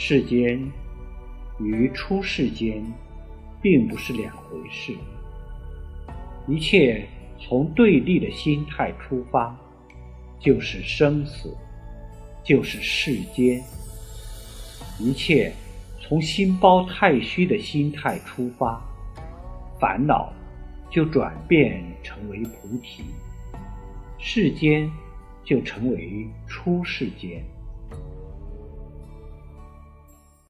世间与出世间并不是两回事。一切从对立的心态出发就是生死就是世间。一切从心包太虚的心态出发烦恼就转变成为菩提世间就成为出世间。